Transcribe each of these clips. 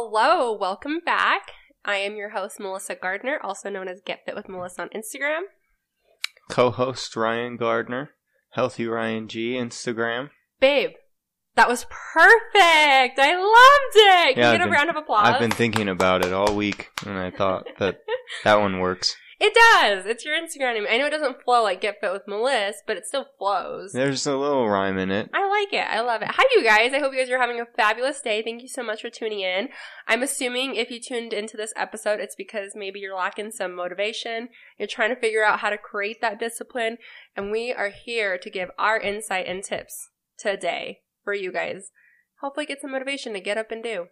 Hello, welcome back. I am your host, Melissa Gardner, also known as Get Fit with Melissa on Instagram. Co host Ryan Gardner, Healthy Ryan G, Instagram. Babe, that was perfect. I loved it. Can Yeah, you I've get a been- round of applause? I've been thinking about it all week, and I thought that that one works. it does. It's your Instagram name. I know it doesn't flow like Get Fit with Melissa, but it still flows. There's a little rhyme in it. I like it. I love it. Hi, you guys. I hope you guys are having a fabulous day. Thank you so much for tuning in. I'm assuming if you tuned into this episode, it's because maybe you're lacking some motivation. You're trying to figure out how to create that discipline. And we are here to give our insight and tips today for you guys. Hopefully, get some motivation to get up and do.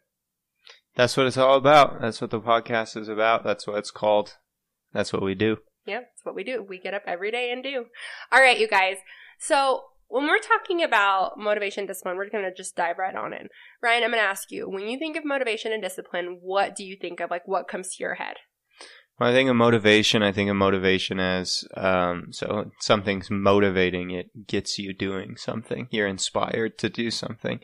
That's what it's all about. That's what the podcast is about. That's what it's called. That's what we do. Yeah, that's what we do. We get up every day and do. All right, you guys. So when we're talking about motivation discipline, we're going to just dive right on in. Ryan, I'm going to ask you, when you think of motivation and discipline, what do you think of? Like, what comes to your head? When I think of motivation, I think of motivation as um, so something's motivating. It gets you doing something. You're inspired to do something.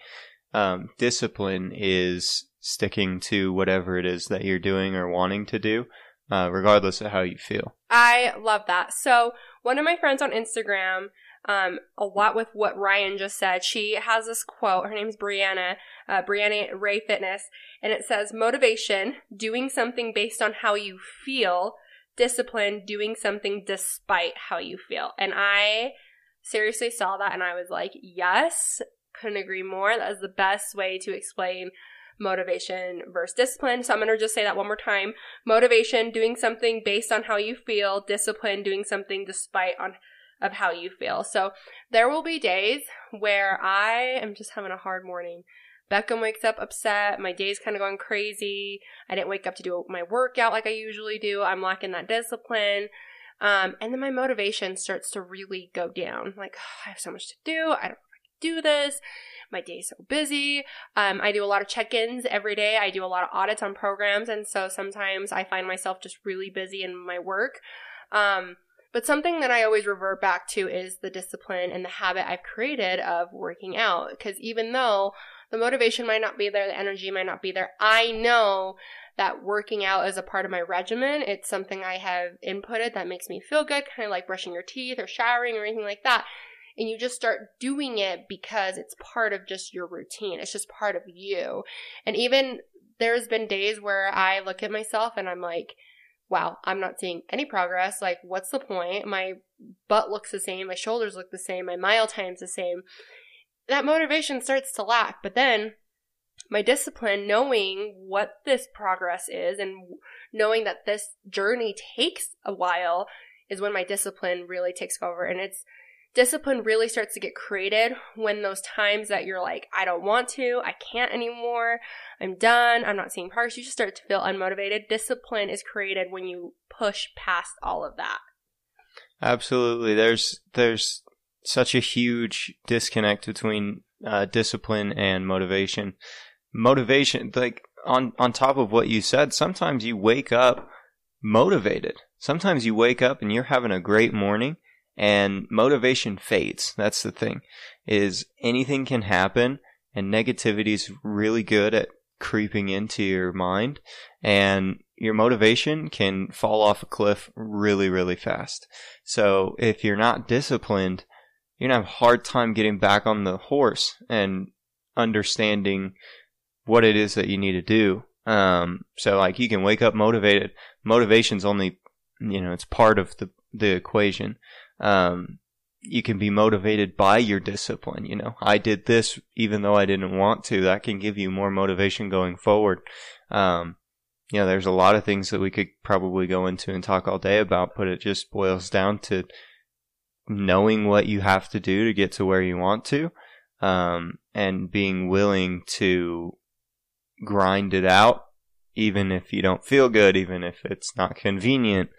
Um, discipline is sticking to whatever it is that you're doing or wanting to do, uh, regardless of how you feel. I love that. So one of my friends on Instagram, um, a lot with what Ryan just said, she has this quote. Her name's Brianna, uh, Brianna Ray Fitness, and it says, motivation, doing something based on how you feel, discipline, doing something despite how you feel. And I seriously saw that and I was like, yes, couldn't agree more. That is the best way to explain motivation versus discipline. So I'm going to just say that one more time. Motivation doing something based on how you feel. Discipline doing something despite on of how you feel. So there will be days where i am just having a hard morning. Beckham wakes up upset. My day's kind of going crazy. I didn't wake up to do my workout like i usually do. I'm lacking that discipline. Um, and then my motivation starts to really go down. Like i have so much to do. I don't do this my day's so busy um, I do a lot of check ins every day. I do a lot of audits on programs. And so sometimes I find myself just really busy in my work. Um, but something that I always revert back to is the discipline and the habit I've created of working out. Because even though the motivation might not be there, the energy might not be there, I know that working out is a part of my regimen. It's something I have inputted that makes me feel good, kind of like brushing your teeth or showering or anything like that and you just start doing it because it's part of just your routine. It's just part of you. And even there's been days where I look at myself and I'm like, wow, I'm not seeing any progress. Like, what's the point? My butt looks the same, my shoulders look the same, my mile time's the same. That motivation starts to lack. But then my discipline, knowing what this progress is and knowing that this journey takes a while, is when my discipline really takes over. And it's discipline really starts to get created when those times that you're like, I don't want to, I can't anymore, I'm done, I'm not seeing progress, you just start to feel unmotivated. Discipline is created when you push past all of that. Absolutely. There's there's such a huge disconnect between uh, discipline and motivation. Motivation, like on on top of what you said, sometimes you wake up motivated. Sometimes you wake up and you're having a great morning, and motivation fades. That's the thing. Is anything can happen, and negativity is really good at creeping into your mind, and your motivation can fall off a cliff really, really fast. So if you're not disciplined, you're gonna have a hard time getting back on the horse and understanding what it is that you need to do. Um, so like you can wake up motivated. Motivation's only, you know, it's part of the, the equation. Um, you can be motivated by your discipline. You know, I did this even though I didn't want to. That can give you more motivation going forward. Um, you know, there's a lot of things that we could probably go into and talk all day about, but it just boils down to knowing what you have to do to get to where you want to, um, and being willing to grind it out, even if you don't feel good, even if it's not convenient.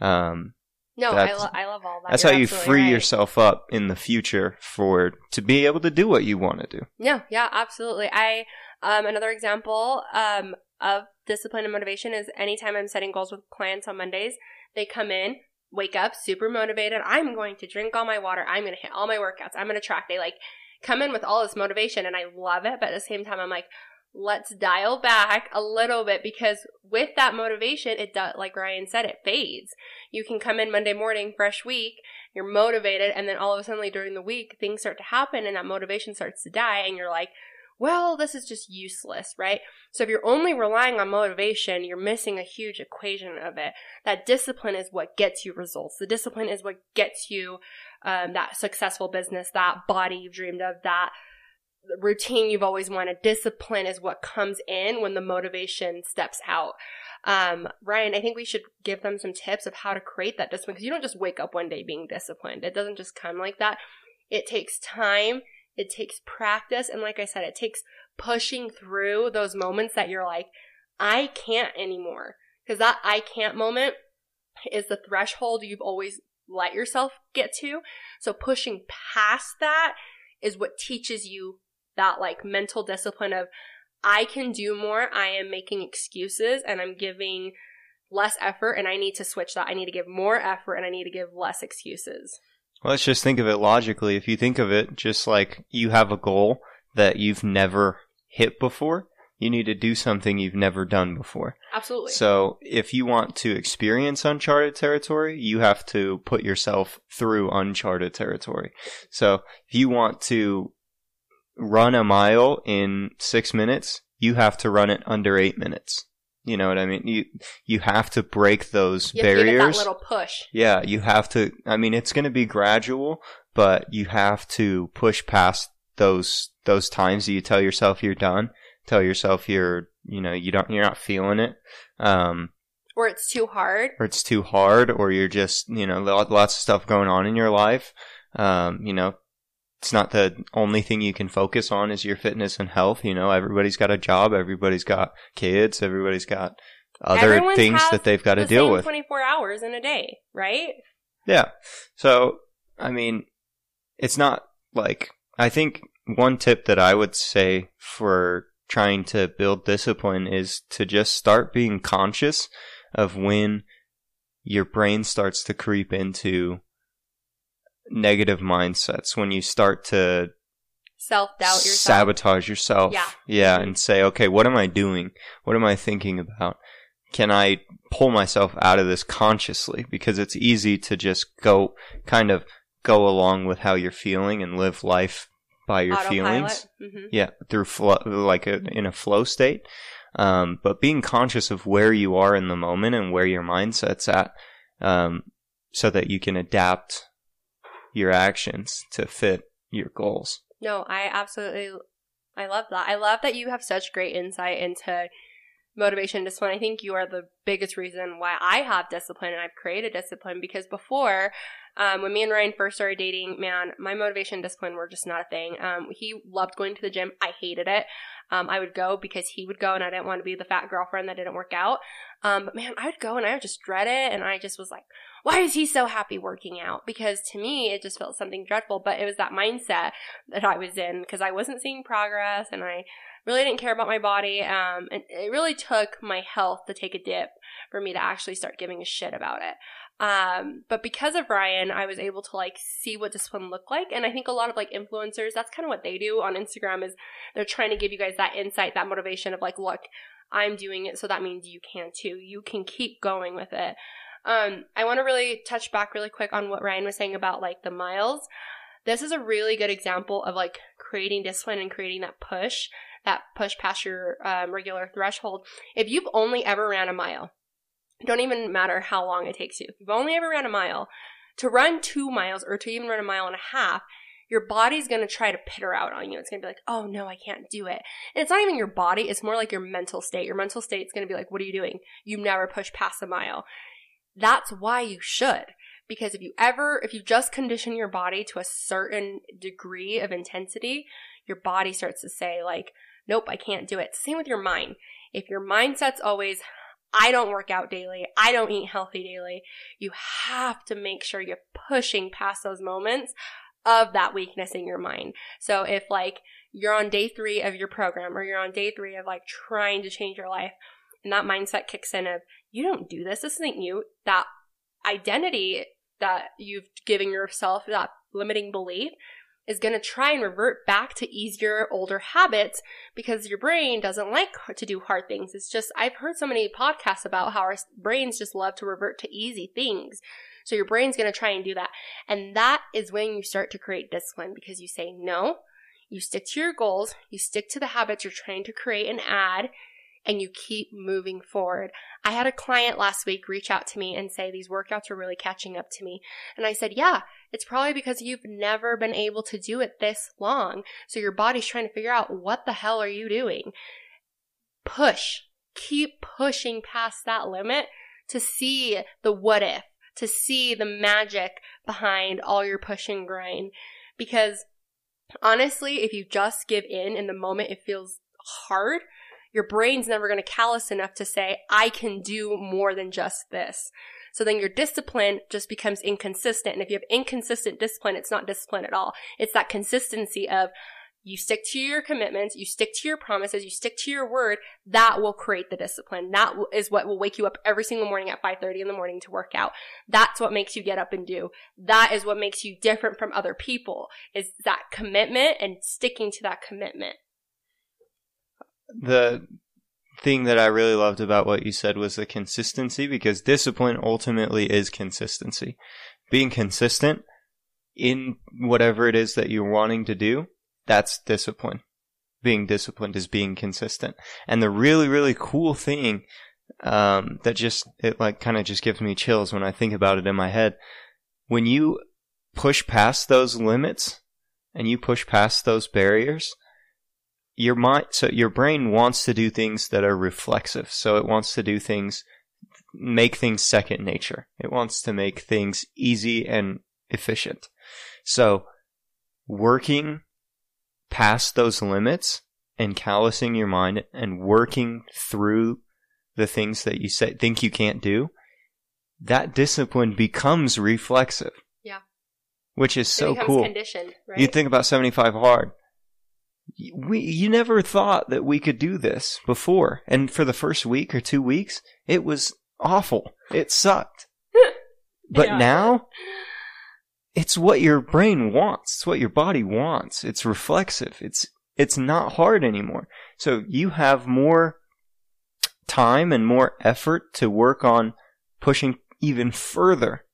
Um, No, I, lo- I love all that. that's You're how you free right. yourself up in the future for to be able to do what you want to do. Yeah, yeah, absolutely. I um another example um of discipline and motivation is anytime I'm setting goals with clients on Mondays, they come in, wake up super motivated. I'm going to drink all my water. I'm going to hit all my workouts. I'm going to track. They like come in with all this motivation and I love it, but at the same time I'm like, let's dial back a little bit because with that motivation, it does, like Ryan said, it fades. You can come in Monday morning, fresh week, you're motivated, and then all of a sudden during the week, things start to happen and that motivation starts to die, and you're like, well, this is just useless, right? So if you're only relying on motivation, you're missing a huge equation of it. That discipline is what gets you results. The discipline is what gets you um, that successful business, that body you've dreamed of, that routine you've always wanted. Discipline is what comes in when the motivation steps out. Um, Ryan, I think we should give them some tips of how to create that discipline because you don't just wake up one day being disciplined. It doesn't just come like that. It takes time it takes practice. And like I said, it takes pushing through those moments that you're like, I can't anymore. Because that I can't moment is the threshold you've always let yourself get to. So pushing past that is what teaches you that like mental discipline of I can do more. I am making excuses and I'm giving less effort and I need to switch that. I need to give more effort and I need to give less excuses. Let's just think of it logically. If you think of it just like you have a goal that you've never hit before, you need to do something you've never done before. Absolutely. So if you want to experience uncharted territory, you have to put yourself through uncharted territory. So if you want to run a mile in six minutes, you have to run it under eight minutes. You know what I mean? You you have to break those you barriers. little push. Yeah, you have to. I mean, it's going to be gradual, but you have to push past those those times that you tell yourself you're done. Tell yourself you're you know you don't you're not feeling it. Um, or it's too hard. Or it's too hard, or you're just you know lots of stuff going on in your life. Um, you know, it's not the only thing you can focus on is your fitness and health. You know, everybody's got a job, everybody's got kids, everybody's got other Everyone's things that they've got to deal with. 24 hours in a day, right? Yeah. So, I mean, it's not like, I think one tip that I would say for trying to build discipline is to just start being conscious of when your brain starts to creep into negative mindsets when you start to self doubt yourself, sabotage yourself. Yeah. Yeah. And say, okay, what am I doing? What am I thinking about? Can I pull myself out of this consciously? Because it's easy to just go kind of go along with how you're feeling and live life by your Autopilot. feelings. Mm-hmm. Yeah. Through flow, like a, in a flow state. Um, but being conscious of where you are in the moment and where your mindset's at, um, so that you can adapt your actions to fit your goals. No, I absolutely I love that. I love that you have such great insight into motivation and discipline. I think you are the biggest reason why I have discipline and I've created discipline because before, um, when me and Ryan first started dating, man, my motivation and discipline were just not a thing. Um, he loved going to the gym. I hated it. Um, I would go because he would go and I didn't want to be the fat girlfriend that didn't work out. Um, but man, I would go and I would just dread it. And I just was like, why is he so happy working out? Because to me, it just felt something dreadful, but it was that mindset that I was in because I wasn't seeing progress and I really didn't care about my body. Um, and it really took my health to take a dip for me to actually start giving a shit about it. Um, but because of Ryan, I was able to like see what discipline looked like. And I think a lot of like influencers, that's kind of what they do on Instagram is they're trying to give you guys that insight, that motivation of like, look, I'm doing it. So that means you can too. You can keep going with it. Um, I want to really touch back really quick on what Ryan was saying about like the miles. This is a really good example of like creating discipline and creating that push, that push past your um, regular threshold. If you've only ever ran a mile, don't even matter how long it takes you. If you've only ever ran a mile, to run two miles or to even run a mile and a half, your body's to try to pitter out on you. It's to be like, oh no, I can't do it. And it's not even your body, it's more like your mental state. Your mental state's to be like, what are you doing? You never push past a mile. That's why you should. Because if you ever, if you just condition your body to a certain degree of intensity, your body starts to say, like, nope, I can't do it. Same with your mind. If your mindset's always, I don't work out daily, I don't eat healthy daily, you have to make sure you're pushing past those moments of that weakness in your mind. So if like you're on day three of your program or you're on day three of like trying to change your life and that mindset kicks in of you don't do this. This isn't you. That identity that you've given yourself, that limiting belief, is going to try and revert back to easier, older habits because your brain doesn't like to do hard things. It's just, I've heard so many podcasts about how our brains just love to revert to easy things. So your brain's going to try and do that. And that is when you start to create discipline because you say, no, you stick to your goals, you stick to the habits you're trying to create and add, and you keep moving forward. I had a client last week reach out to me and say these workouts are really catching up to me. And I said, yeah, it's probably because you've never been able to do it this long. So your body's trying to figure out what the hell are you doing? Push. Keep pushing past that limit to see the what if, to see the magic behind all your push and grind. Because honestly, if you just give in in the moment it feels hard, your brain's never going to callous enough to say, I can do more than just this. So then your discipline just becomes inconsistent. And if you have inconsistent discipline, it's not discipline at all. It's that consistency of you stick to your commitments, you stick to your promises, you stick to your word. That will create the discipline. That is what will wake you up every single morning at 5:30 in the morning to work out. That's what makes you get up and do. That is what makes you different from other people. Is that commitment and sticking to that commitment the thing that I really loved about what you said was the consistency because discipline ultimately is consistency. Being consistent in whatever it is that you're wanting to do, that's discipline. Being disciplined is being consistent. And the really, really cool thing, um, that just, it like kind of just gives me chills when I think about it in my head. When you push past those limits and you push past those barriers, your mind, so your brain wants to do things that are reflexive. So it wants to do things, make things second nature. It wants to make things easy and efficient. So working past those limits and callousing your mind and working through the things that you say, think you can't do, that discipline becomes reflexive. Yeah. Which is so cool. Conditioned, right? You think about 75 hard we you never thought that we could do this before. And for the first week or two weeks it was awful. It sucked. But yeah. now it's what your brain wants. It's what your body wants. It's reflexive. It's it's not hard anymore. So you have more time and more effort to work on pushing even further.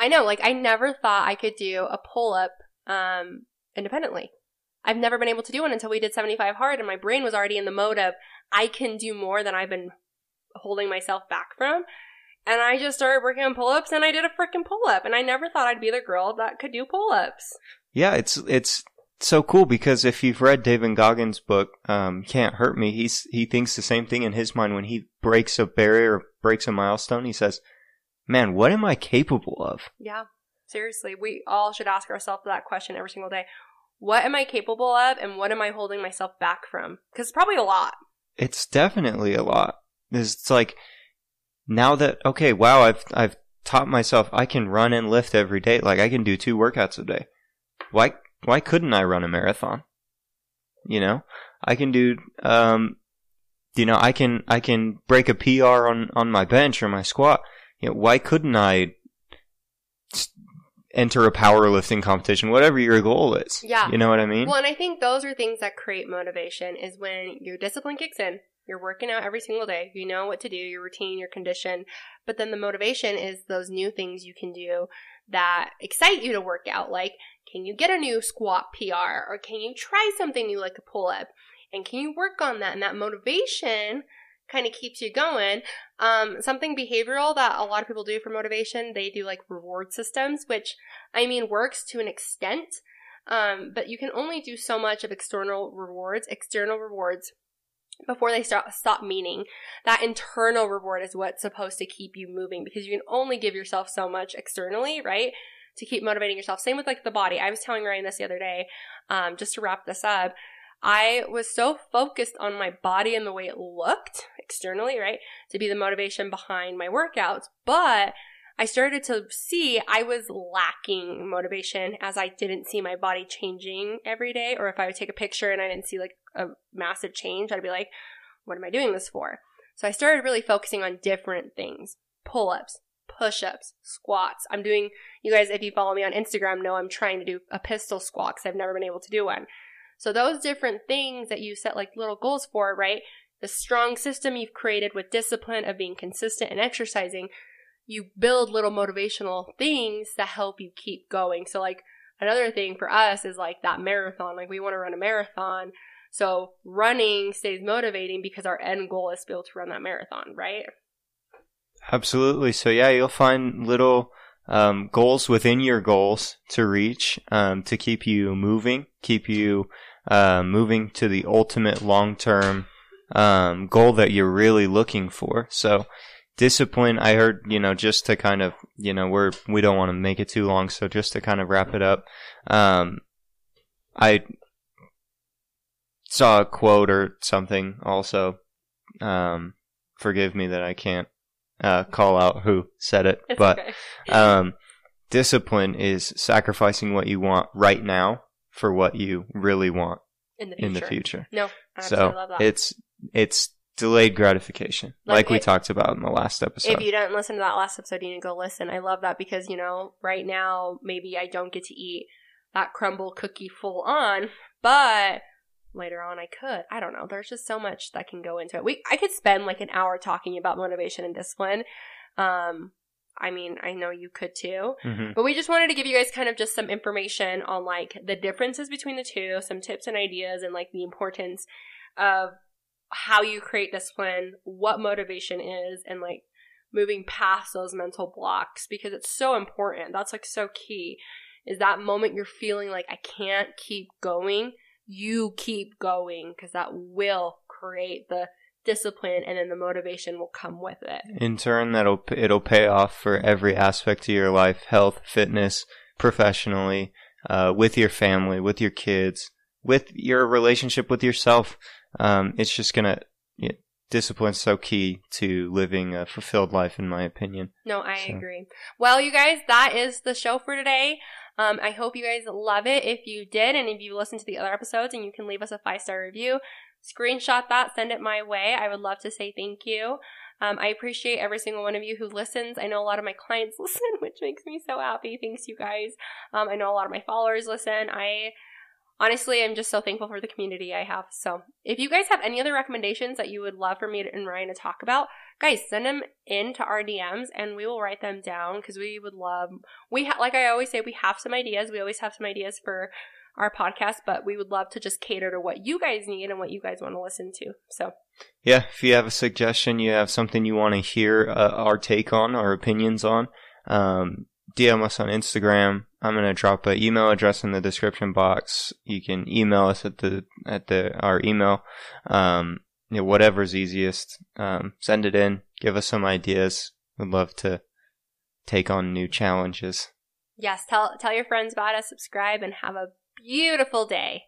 I know like i never thought i could do a pull-up um independently I've never been able to do one until we did 75 hard and my brain was already in the mode of I can do more than I've been holding myself back from. And I just started working on pull-ups and I did a freaking pull-up and I never thought I'd be the girl that could do pull-ups. Yeah, it's it's so cool because if you've read David Goggins' book, um, Can't Hurt Me, he's he thinks the same thing in his mind when he breaks a barrier or breaks a milestone. He says, Man, what am I capable of? Yeah. Seriously, we all should ask ourselves that question every single day what am I capable of and what am I holding myself back from? Because it's probably a lot. It's definitely a lot. It's like now that okay, wow, I've I've taught myself I can run and lift every day. Like I can do two workouts a day. Why why couldn't I run a marathon? You know, I can do um, you know, I can I can break a PR on on my bench or my squat. You know, why couldn't I enter a powerlifting competition, whatever your goal is. Yeah. You know what I mean? Well, and I think those are things that create motivation is when your discipline kicks in. You're working out every single day. You know what to do, your routine, your condition. But then the motivation is those new things you can do that excite you to work out. Like, can you get a new squat PR? Or can you try something new like a pull up? And can you work on that? And that motivation kind of keeps you going. Um, something behavioral that a lot of people do for motivation, they do like reward systems, which I mean works to an extent. Um, but you can only do so much of external rewards, external rewards before they start stop meaning. That internal reward is what's supposed to keep you moving because you can only give yourself so much externally, right? To keep motivating yourself. Same with like the body. I was telling Ryan this the other day, um, just to wrap this up. I was so focused on my body and the way it looked externally, right? To be the motivation behind my workouts. But I started to see I was lacking motivation as I didn't see my body changing every day. Or if I would take a picture and I didn't see like a massive change, I'd be like, what am I doing this for? So I started really focusing on different things pull ups, push ups, squats. I'm doing, you guys, if you follow me on Instagram, know I'm trying to do a pistol squat because I've never been able to do one. So those different things that you set like little goals for, right? The strong system you've created with discipline of being consistent and exercising, you build little motivational things that help you keep going. So like another thing for us is like that marathon. Like we want to run a marathon. So running stays motivating because our end goal is to be able to run that marathon, right? Absolutely. So yeah, you'll find little um, goals within your goals to reach um, to keep you moving, keep you uh, moving to the ultimate long term um, goal that you're really looking for. So discipline, I heard, you know, just to kind of, you know, we're, we don't want to make it too long. So just to kind of wrap it up, um, I saw a quote or something also. Um, forgive me that I can't, uh, call out who said it, It's but, okay. um, discipline is sacrificing what you want right now for what you really want in the future. in the future. No, I So love that. it's it's delayed gratification, Like like, we it- talked about in the last episode. if you didn't listen to that last episode, you need to go listen. I love that because, you know, right now, maybe I don't get to eat that crumble cookie full on, but later on I could. I don't know. There's just so much that can go into it. We, I could spend like an hour talking about motivation and discipline. Um, I mean, I know you could too. Mhm. But we just wanted to give you guys kind of just some information on like the differences between the two, some tips and ideas, and like the importance of how you create discipline, what motivation is, and like moving past those mental blocks because it's so important. That's like so key. Is that moment you're feeling like I can't keep going, you keep going because that will create the discipline and then the motivation will come with it. In turn, that'll it'll pay off for every aspect of your life: health, fitness, professionally, uh, with your family, with your kids, with your relationship with yourself. Um, it's just gonna yeah, discipline's so key to living a fulfilled life, in my opinion. No, I So- agree. Well, you guys, that is the show for today. Um, I hope you guys love it. If you did, and if you listened to the other episodes, and you can leave us a five star review, screenshot that, send it my way. I would love to say thank you. Um, I appreciate every single one of you who listens. I know a lot of my clients listen, which makes me so happy. Thanks, you guys. Um, I know a lot of my followers listen. I honestly I'm just so thankful for the community I have. So, if you guys have any other recommendations that you would love for me and Ryan to talk about, guys, send them into our DMs and we will write them down because we would love. We ha- like I always say, we have some ideas. We always have some ideas for our podcast, but we would love to just cater to what you guys need and what you guys want to listen to. So, Yeah, if you have a suggestion, you have something you want to hear uh, our take on, our opinions on, um, DM us on Instagram. I'm gonna drop an email address in the description box. You can email us at the at the our email. Um, you know, whatever's easiest. Um, send it in. Give us some ideas. We'd love to take on new challenges. yes, tell tell your friends about us, subscribe, and have a beautiful day.